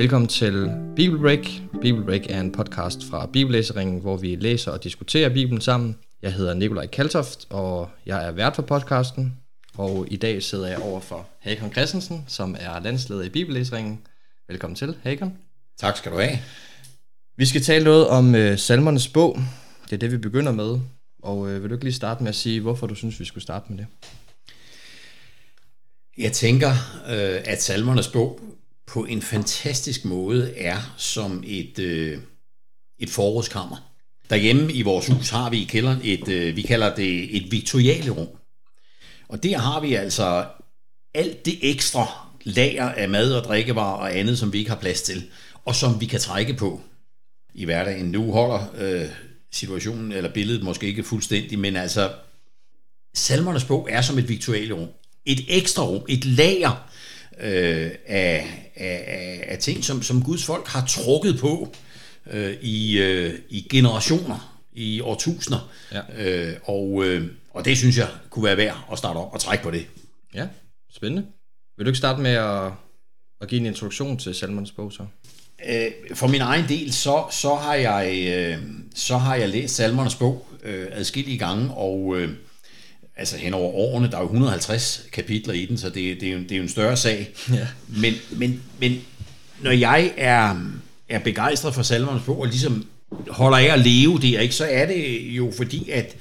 Velkommen til Bibelbreak. Bibelbreak er en podcast fra Bibellæseringen, hvor vi læser og diskuterer Bibelen sammen. Jeg hedder Nikolaj Kaltoft, og jeg er vært for podcasten. Og i dag sidder jeg over for Hakon Christensen, som er landsleder i Bibellæseringen. Velkommen til, Hakon. Tak skal du have. Vi skal tale noget om øh, salmernes bog. Det er det, vi begynder med. Og øh, vil du ikke lige starte med at sige, hvorfor du synes, vi skulle starte med det? Jeg tænker, øh, at salmernes bog på en fantastisk måde er som et, øh, et forårskammer. Derhjemme i vores hus har vi i kælderen et, øh, vi kalder det et viktoriale rum. Og der har vi altså alt det ekstra lager af mad og drikkevarer og andet, som vi ikke har plads til, og som vi kan trække på i hverdagen. Nu holder øh, situationen eller billedet måske ikke fuldstændig, men altså salmernes bog er som et viktoriale rum. Et ekstra rum, et lager øh, af, af, af ting, som, som Guds folk har trukket på øh, i, øh, i generationer, i årtusinder. Ja. Øh, og, øh, og det synes jeg kunne være værd at starte op og trække på det. Ja, spændende. Vil du ikke starte med at, at give en introduktion til Salmons bog så? Øh, for min egen del, så, så, har, jeg, øh, så har jeg læst Salmernes bog øh, adskillige gange, og øh, altså hen over årene, der er jo 150 kapitler i den, så det, det, er, jo, det er jo en større sag. Ja. Men, men, men når jeg er, er begejstret for Salmernes bog, og ligesom holder af at leve der, ikke, så er det jo fordi, at,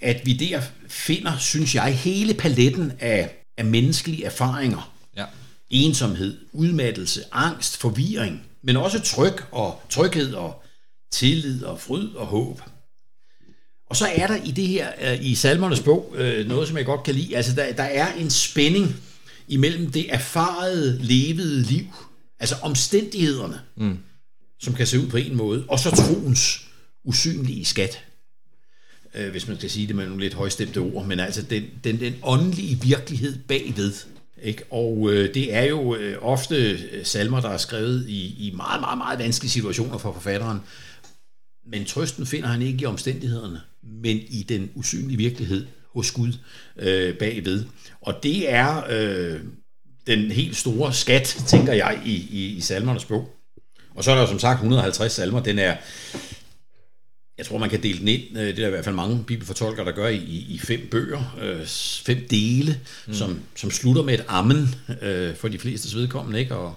at vi der finder, synes jeg, hele paletten af, af menneskelige erfaringer. Ja. Ensomhed, udmattelse, angst, forvirring, men også tryg og tryghed og tillid og fryd og håb. Og så er der i det her, øh, i salmernes bog, øh, noget, som jeg godt kan lide. Altså, der, der er en spænding imellem det erfarede, levede liv, altså omstændighederne, mm. som kan se ud på en måde, og så troens usynlige skat. Øh, hvis man skal sige det med nogle lidt højstemte ord, men altså den, den, den åndelige virkelighed bagved. Ikke? Og øh, det er jo øh, ofte salmer, der er skrevet i, i meget, meget, meget vanskelige situationer for forfatteren. Men trøsten finder han ikke i omstændighederne, men i den usynlige virkelighed hos Gud øh, bagved. Og det er øh, den helt store skat, tænker jeg, i, i, i salmernes bog. Og så er der jo som sagt 150 salmer. Den er, jeg tror, man kan dele den ind, øh, det er der i hvert fald mange bibelfortolkere, der gør i, i fem bøger, øh, fem dele, mm. som, som slutter med et amen øh, for de fleste vedkommende. Ikke? Og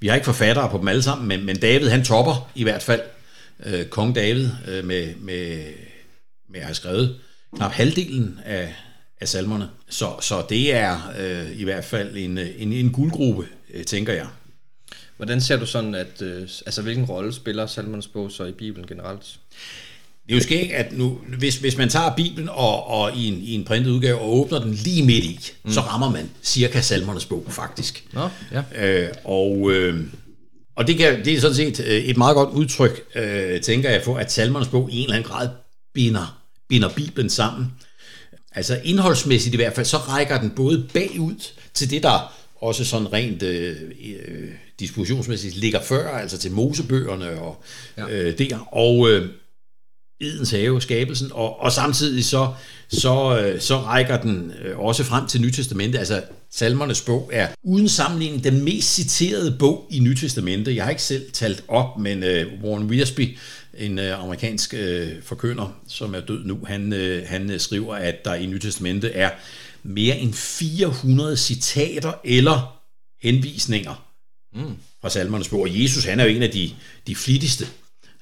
vi har ikke forfattere på dem alle sammen, men, men David han topper i hvert fald øh, kong David øh, med, med, med at have skrevet knap halvdelen af, af salmerne. Så, så det er øh, i hvert fald en, en, en guldgruppe, øh, tænker jeg. Hvordan ser du sådan, at øh, altså hvilken rolle spiller salmernes bog så i Bibelen generelt? Det er jo skægt, at nu, hvis, hvis man tager Bibelen og, og i, en, i en printet udgave og åbner den lige midt i, mm. så rammer man cirka salmernes bog faktisk. Nå, ja. Øh, og, øh, og det, kan, det er sådan set øh, et meget godt udtryk, øh, tænker jeg, for at salmernes bog i en eller anden grad binder, binder Bibelen sammen. Altså indholdsmæssigt i hvert fald, så rækker den både bagud til det, der også sådan rent øh, øh, dispositionsmæssigt ligger før, altså til Mosebøgerne og ja. øh, der, og øh, Edens have, skabelsen, og, og samtidig så, så, øh, så rækker den øh, også frem til Nytestamentet, altså Salmernes bog er uden sammenligning den mest citerede bog i Nytestamentet. Jeg har ikke selv talt op, men uh, Warren Wiersbe, en uh, amerikansk uh, forkynder, som er død nu, han, uh, han skriver, at der i Nytestamentet er mere end 400 citater eller henvisninger mm. fra salmernes bog. Og Jesus, han er jo en af de, de flittigste,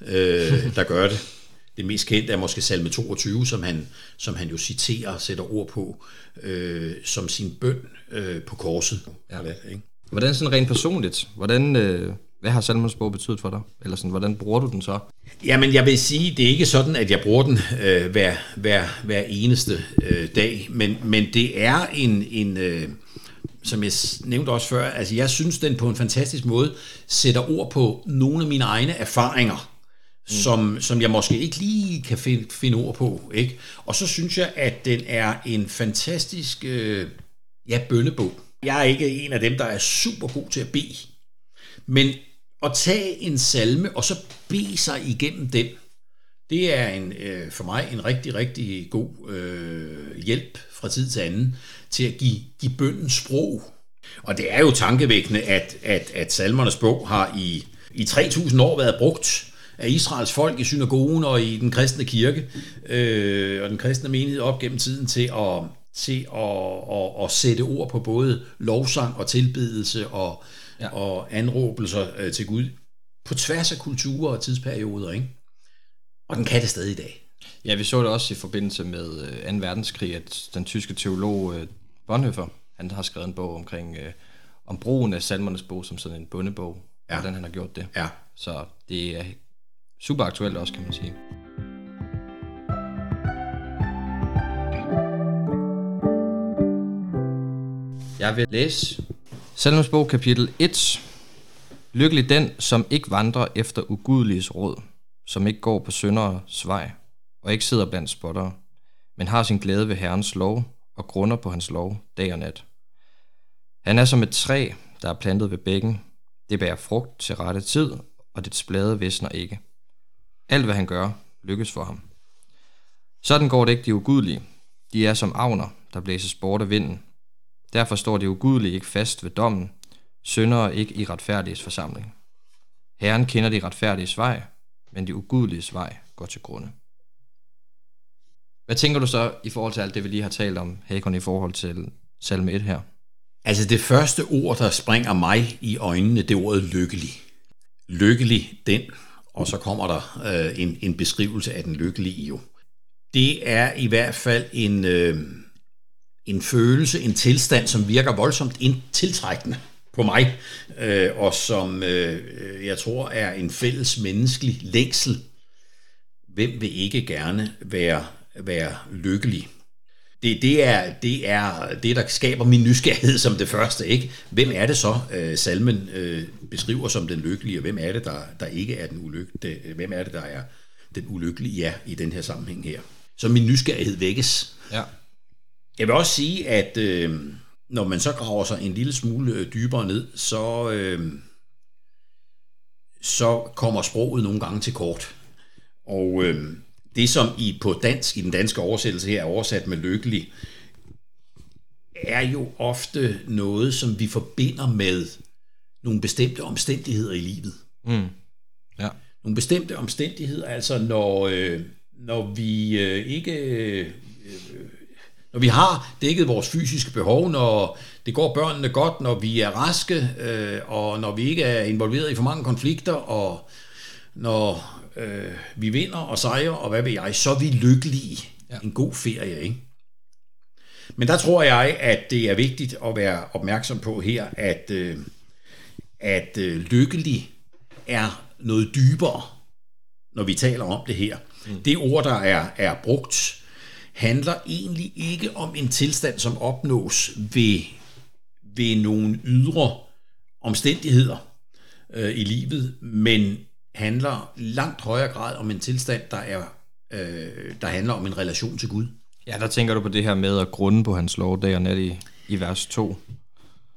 øh, der gør det. Det mest kendte er måske salme 22, som han, som han jo citerer og sætter ord på, øh, som sin bøn øh, på korset. Ja. Ikke? Hvordan sådan rent personligt, hvordan, øh, hvad har salmens bog betydet for dig? Eller sådan, hvordan bruger du den så? Jamen, jeg vil sige, det er ikke sådan, at jeg bruger den øh, hver, hver, hver eneste øh, dag, men, men det er en, en øh, som jeg nævnte også før, altså jeg synes, den på en fantastisk måde sætter ord på nogle af mine egne erfaringer. Mm. som, som jeg måske ikke lige kan finde, finde ord på. Ikke? Og så synes jeg, at den er en fantastisk øh, ja, bønnebog. Jeg er ikke en af dem, der er super god til at bede, men at tage en salme og så bede sig igennem den, det er en, øh, for mig en rigtig, rigtig god øh, hjælp fra tid til anden til at give, give bønden sprog. Og det er jo tankevækkende, at, at, at salmernes bog har i, i 3.000 år været brugt af Israels folk i synagogen og i den kristne kirke øh, og den kristne menighed op gennem tiden til at, til at, at, at sætte ord på både lovsang og tilbedelse og, ja. og anråbelser øh, til Gud på tværs af kulturer og tidsperioder. Ikke? Og den kan det stadig i dag. Ja, vi så det også i forbindelse med 2. Øh, verdenskrig, at den tyske teolog øh, Bonhoeffer, han har skrevet en bog omkring øh, om brugen af salmernes bog som sådan en bundebog, ja. hvordan han har gjort det. Ja. Så det er super aktuelt også, kan man sige. Jeg vil læse Salmens bog kapitel 1. Lykkelig den, som ikke vandrer efter ugudeliges råd, som ikke går på sønderes vej, og ikke sidder blandt spottere, men har sin glæde ved Herrens lov og grunder på hans lov dag og nat. Han er som et træ, der er plantet ved bækken. Det bærer frugt til rette tid, og dets blade visner ikke. Alt hvad han gør, lykkes for ham. Sådan går det ikke de ugudelige. De er som avner, der blæses bort af vinden. Derfor står de ugudelige ikke fast ved dommen, syndere ikke i retfærdiges forsamling. Herren kender de retfærdiges vej, men de ugudeliges vej går til grunde. Hvad tænker du så i forhold til alt det, vi lige har talt om, Hakon, i forhold til salme 1 her? Altså det første ord, der springer mig i øjnene, det er ordet lykkelig. Lykkelig den, og så kommer der øh, en, en beskrivelse af den lykkelige jo. Det er i hvert fald en, øh, en følelse, en tilstand, som virker voldsomt tiltrækkende på mig, øh, og som øh, jeg tror er en fælles menneskelig længsel. Hvem vil ikke gerne være, være lykkelig? Det, det, er, det er det, der skaber min nysgerrighed som det første. ikke. Hvem er det så, øh, salmen øh, beskriver som den lykkelige, og hvem er det, der, der ikke er den ulykkelige? Hvem er det, der er den ulykkelige ja, i den her sammenhæng her? Så min nysgerrighed vækkes. Ja. Jeg vil også sige, at øh, når man så graver sig en lille smule øh, dybere ned, så, øh, så kommer sproget nogle gange til kort. Og øh, det, som I på dansk, i den danske oversættelse her er oversat med lykkelig, er jo ofte noget, som vi forbinder med nogle bestemte omstændigheder i livet. Mm. Ja. Nogle bestemte omstændigheder, altså når, øh, når vi øh, ikke... Øh, når vi har dækket vores fysiske behov, når det går børnene godt, når vi er raske, øh, og når vi ikke er involveret i for mange konflikter, og når øh, vi vinder og sejrer, og hvad ved jeg, så er vi lykkelige. Ja. En god ferie, ikke? Men der tror jeg, at det er vigtigt at være opmærksom på her, at, øh, at øh, lykkelig er noget dybere, når vi taler om det her. Mm. Det ord, der er, er brugt, handler egentlig ikke om en tilstand, som opnås ved, ved nogle ydre omstændigheder øh, i livet, men handler langt højere grad om en tilstand, der, er, øh, der handler om en relation til Gud. Ja, der tænker du på det her med at grunde på hans lov, der nat i, i vers 2.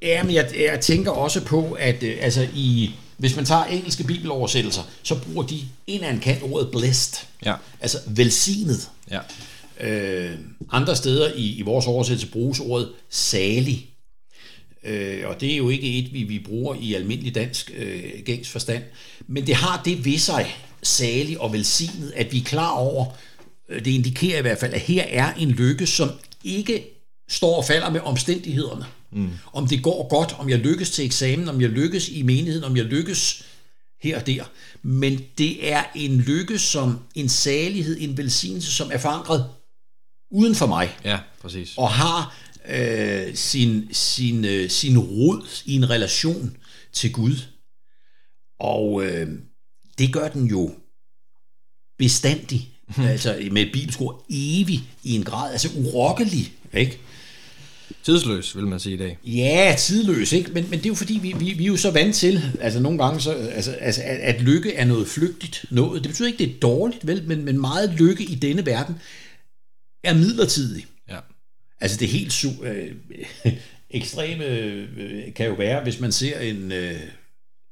Ja, men jeg, jeg tænker også på, at øh, altså i, hvis man tager engelske bibeloversættelser, så bruger de en af en kant ordet blessed. Ja. Altså velsignet. Ja. Øh, andre steder i, i vores oversættelse bruges ordet salig. Øh, og det er jo ikke et, vi, vi bruger i almindelig dansk øh, gængs forstand. Men det har det ved sig, salig og velsignet, at vi er klar over, øh, det indikerer i hvert fald, at her er en lykke, som ikke står og falder med omstændighederne. Mm. Om det går godt, om jeg lykkes til eksamen, om jeg lykkes i menigheden, om jeg lykkes her og der. Men det er en lykke som en salighed, en velsignelse, som er forankret uden for mig. Ja, præcis. Og har øh, sin, sin, øh, sin rod i en relation til Gud. Og øh, det gør den jo bestandig, hmm. altså med et bibelsk ord, evig i en grad, altså urokkelig, ikke? Tidsløs, vil man sige i dag. Ja, tidløs, ikke? Men, men det er jo fordi, vi, vi, vi er jo så vant til, altså nogle gange, så, altså, altså, at, at lykke er noget flygtigt noget. Det betyder ikke, det er dårligt, vel, men, men meget lykke i denne verden er midlertidig. Altså det helt su- øh, ekstreme øh, kan jo være, hvis man ser en, øh,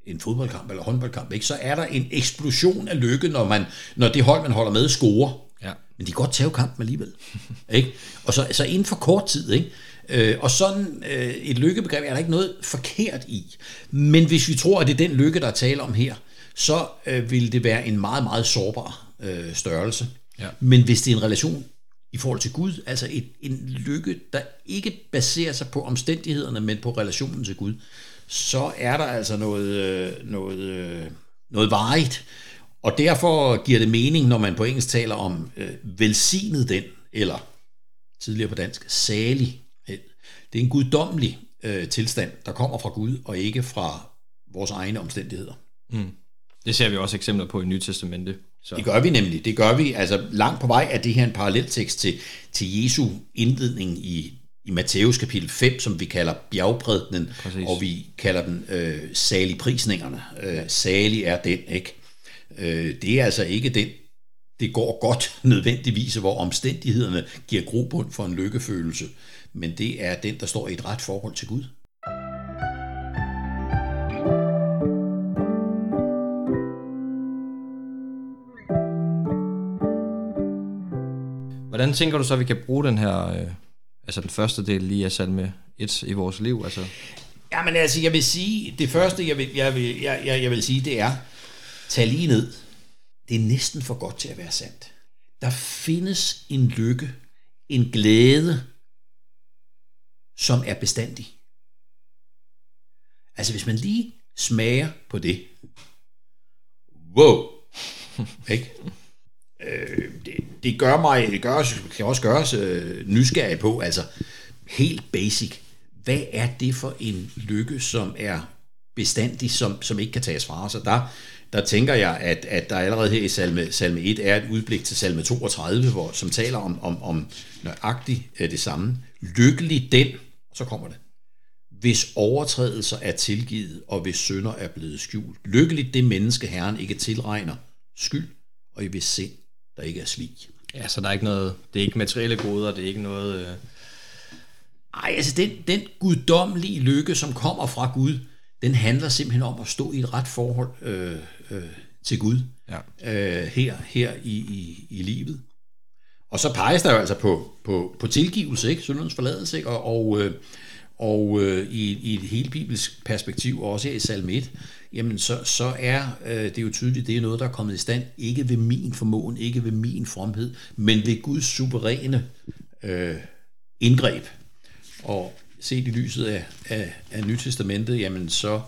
en fodboldkamp eller håndboldkamp, ikke, så er der en eksplosion af lykke, når, man, når det hold, man holder med, scorer. Ja. Men de kan godt tage kampen alligevel. ikke? Og så, så inden for kort tid, ikke? Øh, og sådan øh, et lykkebegreb er der ikke noget forkert i. Men hvis vi tror, at det er den lykke, der er tale om her, så øh, vil det være en meget, meget sårbar øh, størrelse. Ja. Men hvis det er en relation i forhold til Gud, altså et, en lykke, der ikke baserer sig på omstændighederne, men på relationen til Gud, så er der altså noget, øh, noget, øh, noget varigt. Og derfor giver det mening, når man på engelsk taler om øh, velsignet den, eller tidligere på dansk, salig. Det er en guddommelig øh, tilstand, der kommer fra Gud, og ikke fra vores egne omstændigheder. Mm. Det ser vi også eksempler på i Nye Testamente. Så. Det gør vi nemlig. Det gør vi. Altså langt på vej er det her en paralleltekst til, til Jesu indledning i, i Matthæus kapitel 5, som vi kalder bjergprædningen, og vi kalder den øh, saligprisningerne. Øh, salig er den, ikke? Øh, det er altså ikke den, det går godt nødvendigvis, hvor omstændighederne giver grobund for en lykkefølelse, men det er den, der står i et ret forhold til Gud. Hvordan tænker du så, at vi kan bruge den her, øh, altså den første del lige af salme 1 i vores liv? Altså? Jamen altså, jeg vil sige, det første, jeg vil, jeg vil, jeg, jeg, jeg vil sige, det er, tag lige ned. Det er næsten for godt til at være sandt. Der findes en lykke, en glæde, som er bestandig. Altså hvis man lige smager på det, wow, ikke? Øh, det, det gør mig, det gør, kan også gøres øh, nysgerrig på, altså helt basic, hvad er det for en lykke, som er bestandig, som, som ikke kan tages fra os? Og der, der tænker jeg, at, at der allerede her i salme, salme 1 er et udblik til salme 32, hvor, som taler om, om, om nøjagtigt øh, det samme. Lykkelig den, så kommer det, hvis overtrædelser er tilgivet, og hvis synder er blevet skjult. Lykkeligt det menneske, Herren ikke tilregner skyld, og i hvis sind, der ikke er svig. Ja, så der er ikke noget, det er ikke materielle goder, det er ikke noget... Øh... Ej, altså den, den guddommelige lykke, som kommer fra Gud, den handler simpelthen om at stå i et ret forhold øh, øh, til Gud ja. øh, her, her i, i, i livet. Og så peges der jo altså på, på, på tilgivelse, ikke? Syndens forladelse, ikke? Og, og, øh, og øh, i, i et helt bibelsk perspektiv, også her i salme 1, jamen så, så er øh, det jo tydeligt, det er noget, der er kommet i stand, ikke ved min formåen, ikke ved min fromhed, men ved Guds suveræne øh, indgreb. Og set i lyset af, af, af Nytestamentet, jamen så,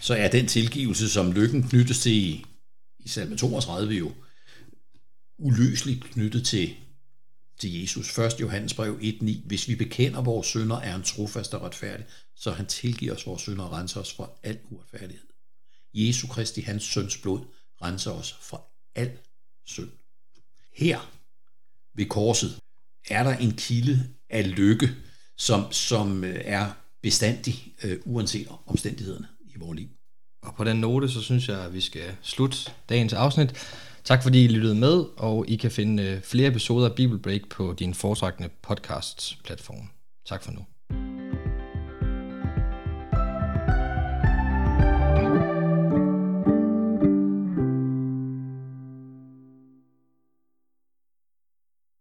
så er den tilgivelse, som lykken knyttes til i, i salme 32 jo, uløseligt knyttet til, til Jesus. 1. Johannes brev 1.9. Hvis vi bekender vores synder, er han trofast og retfærdig, så han tilgiver os vores synder og renser os fra al uretfærdighed. Jesu Kristi, hans søns blod, renser os fra al synd. Her ved korset er der en kilde af lykke, som, som øh, er bestandig, øh, uanset omstændighederne i vores liv. Og på den note, så synes jeg, at vi skal slutte dagens afsnit. Tak fordi I lyttede med, og I kan finde øh, flere episoder af Bibelbreak på din foretrækkende podcast-platform. Tak for nu.